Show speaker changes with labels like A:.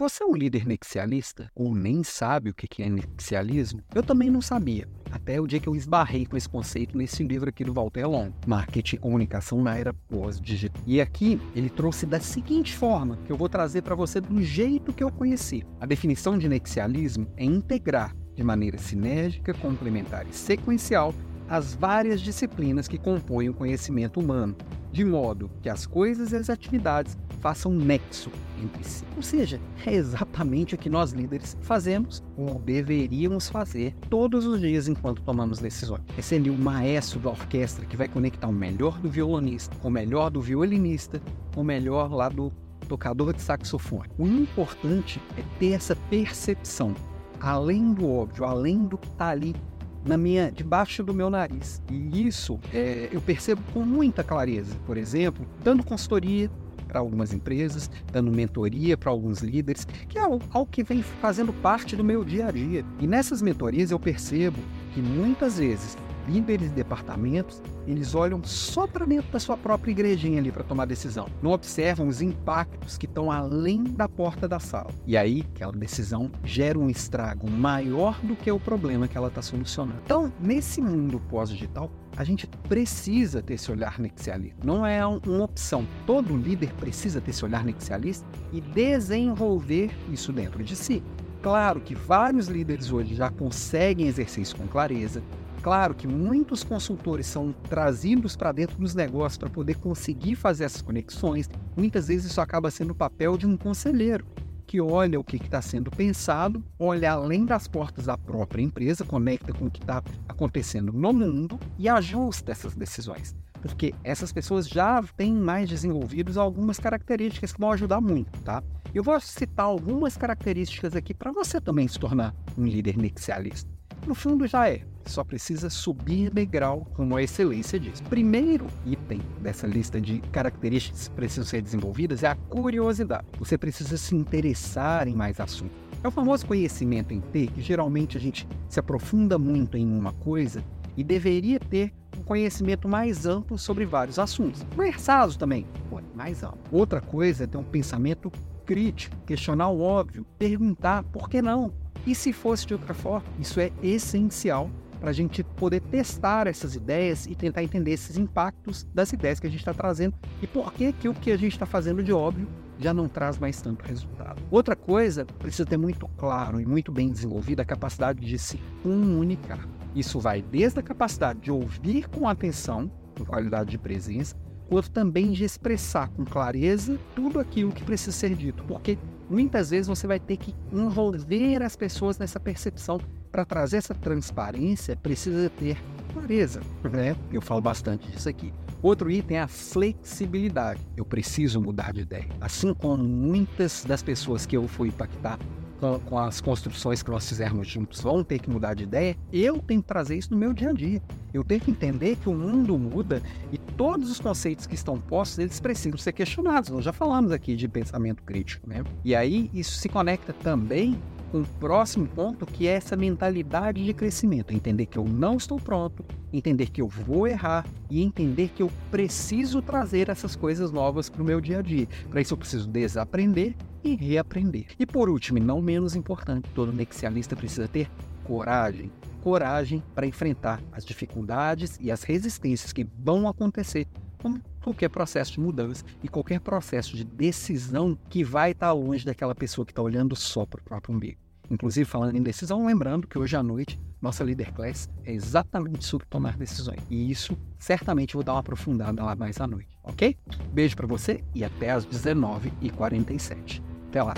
A: Você é um líder nexialista ou nem sabe o que é nexialismo? Eu também não sabia, até o dia que eu esbarrei com esse conceito nesse livro aqui do Walter Long, Marketing e Comunicação na Era Pós-Digital. E aqui ele trouxe da seguinte forma, que eu vou trazer para você do jeito que eu conheci. A definição de nexialismo é integrar de maneira sinérgica, complementar e sequencial as várias disciplinas que compõem o conhecimento humano, de modo que as coisas e as atividades façam nexo entre si. Ou seja, é exatamente o que nós líderes fazemos ou deveríamos fazer todos os dias enquanto tomamos decisões. É ser o maestro da orquestra que vai conectar o melhor do violonista, o melhor do violinista, o melhor lá do tocador de saxofone. O importante é ter essa percepção, além do óbvio, além do que está ali na minha, debaixo do meu nariz. E isso é, eu percebo com muita clareza. Por exemplo, dando consultoria para algumas empresas, dando mentoria para alguns líderes, que é algo, algo que vem fazendo parte do meu dia a dia. E nessas mentorias eu percebo que muitas vezes líderes de departamentos, eles olham só para dentro da sua própria igrejinha ali para tomar decisão. Não observam os impactos que estão além da porta da sala. E aí, aquela decisão gera um estrago maior do que o problema que ela está solucionando. Então, nesse mundo pós-digital, a gente precisa ter esse olhar nexialista. Não é uma opção. Todo líder precisa ter esse olhar nexialista e desenvolver isso dentro de si. Claro que vários líderes hoje já conseguem exercer isso com clareza, Claro que muitos consultores são trazidos para dentro dos negócios para poder conseguir fazer essas conexões. Muitas vezes isso acaba sendo o papel de um conselheiro que olha o que está sendo pensado, olha além das portas da própria empresa, conecta com o que está acontecendo no mundo e ajusta essas decisões. Porque essas pessoas já têm mais desenvolvidos algumas características que vão ajudar muito, tá? Eu vou citar algumas características aqui para você também se tornar um líder nexialista. No fundo já é, só precisa subir degrau, como a excelência diz. Primeiro item dessa lista de características que precisam ser desenvolvidas é a curiosidade. Você precisa se interessar em mais assuntos. É o famoso conhecimento em T, que geralmente a gente se aprofunda muito em uma coisa e deveria ter um conhecimento mais amplo sobre vários assuntos. Versados também, pô, mais amplo. Outra coisa é ter um pensamento crítico, questionar o óbvio, perguntar por que não, e se fosse de outra forma? Isso é essencial para a gente poder testar essas ideias e tentar entender esses impactos das ideias que a gente está trazendo e por que, que o que a gente está fazendo de óbvio já não traz mais tanto resultado. Outra coisa, precisa ter muito claro e muito bem desenvolvida a capacidade de se comunicar. Isso vai desde a capacidade de ouvir com atenção, com qualidade de presença, quanto também de expressar com clareza tudo aquilo que precisa ser dito, porque muitas vezes você vai ter que envolver as pessoas nessa percepção. Para trazer essa transparência, precisa ter clareza, né? Eu falo bastante disso aqui. Outro item é a flexibilidade. Eu preciso mudar de ideia. Assim como muitas das pessoas que eu fui impactar com, com, as construções que nós fizermos juntos vão ter que mudar de ideia, eu tenho que trazer isso no meu dia a dia. Eu tenho que entender que o mundo muda e todos os conceitos que estão postos, eles precisam ser questionados. Nós já falamos aqui de pensamento crítico, né? E aí isso se conecta também o próximo ponto, que é essa mentalidade de crescimento. Entender que eu não estou pronto, entender que eu vou errar e entender que eu preciso trazer essas coisas novas para o meu dia a dia. Para isso eu preciso desaprender e reaprender. E por último, e não menos importante, todo nexialista precisa ter coragem. Coragem para enfrentar as dificuldades e as resistências que vão acontecer como qualquer processo de mudança e qualquer processo de decisão que vai estar longe daquela pessoa que está olhando só para o próprio umbigo. Inclusive, falando em decisão, lembrando que hoje à noite nossa Leader Class é exatamente sobre tomar decisões. E isso certamente vou dar uma aprofundada lá mais à noite, ok? Beijo para você e até às 19h47. Até lá!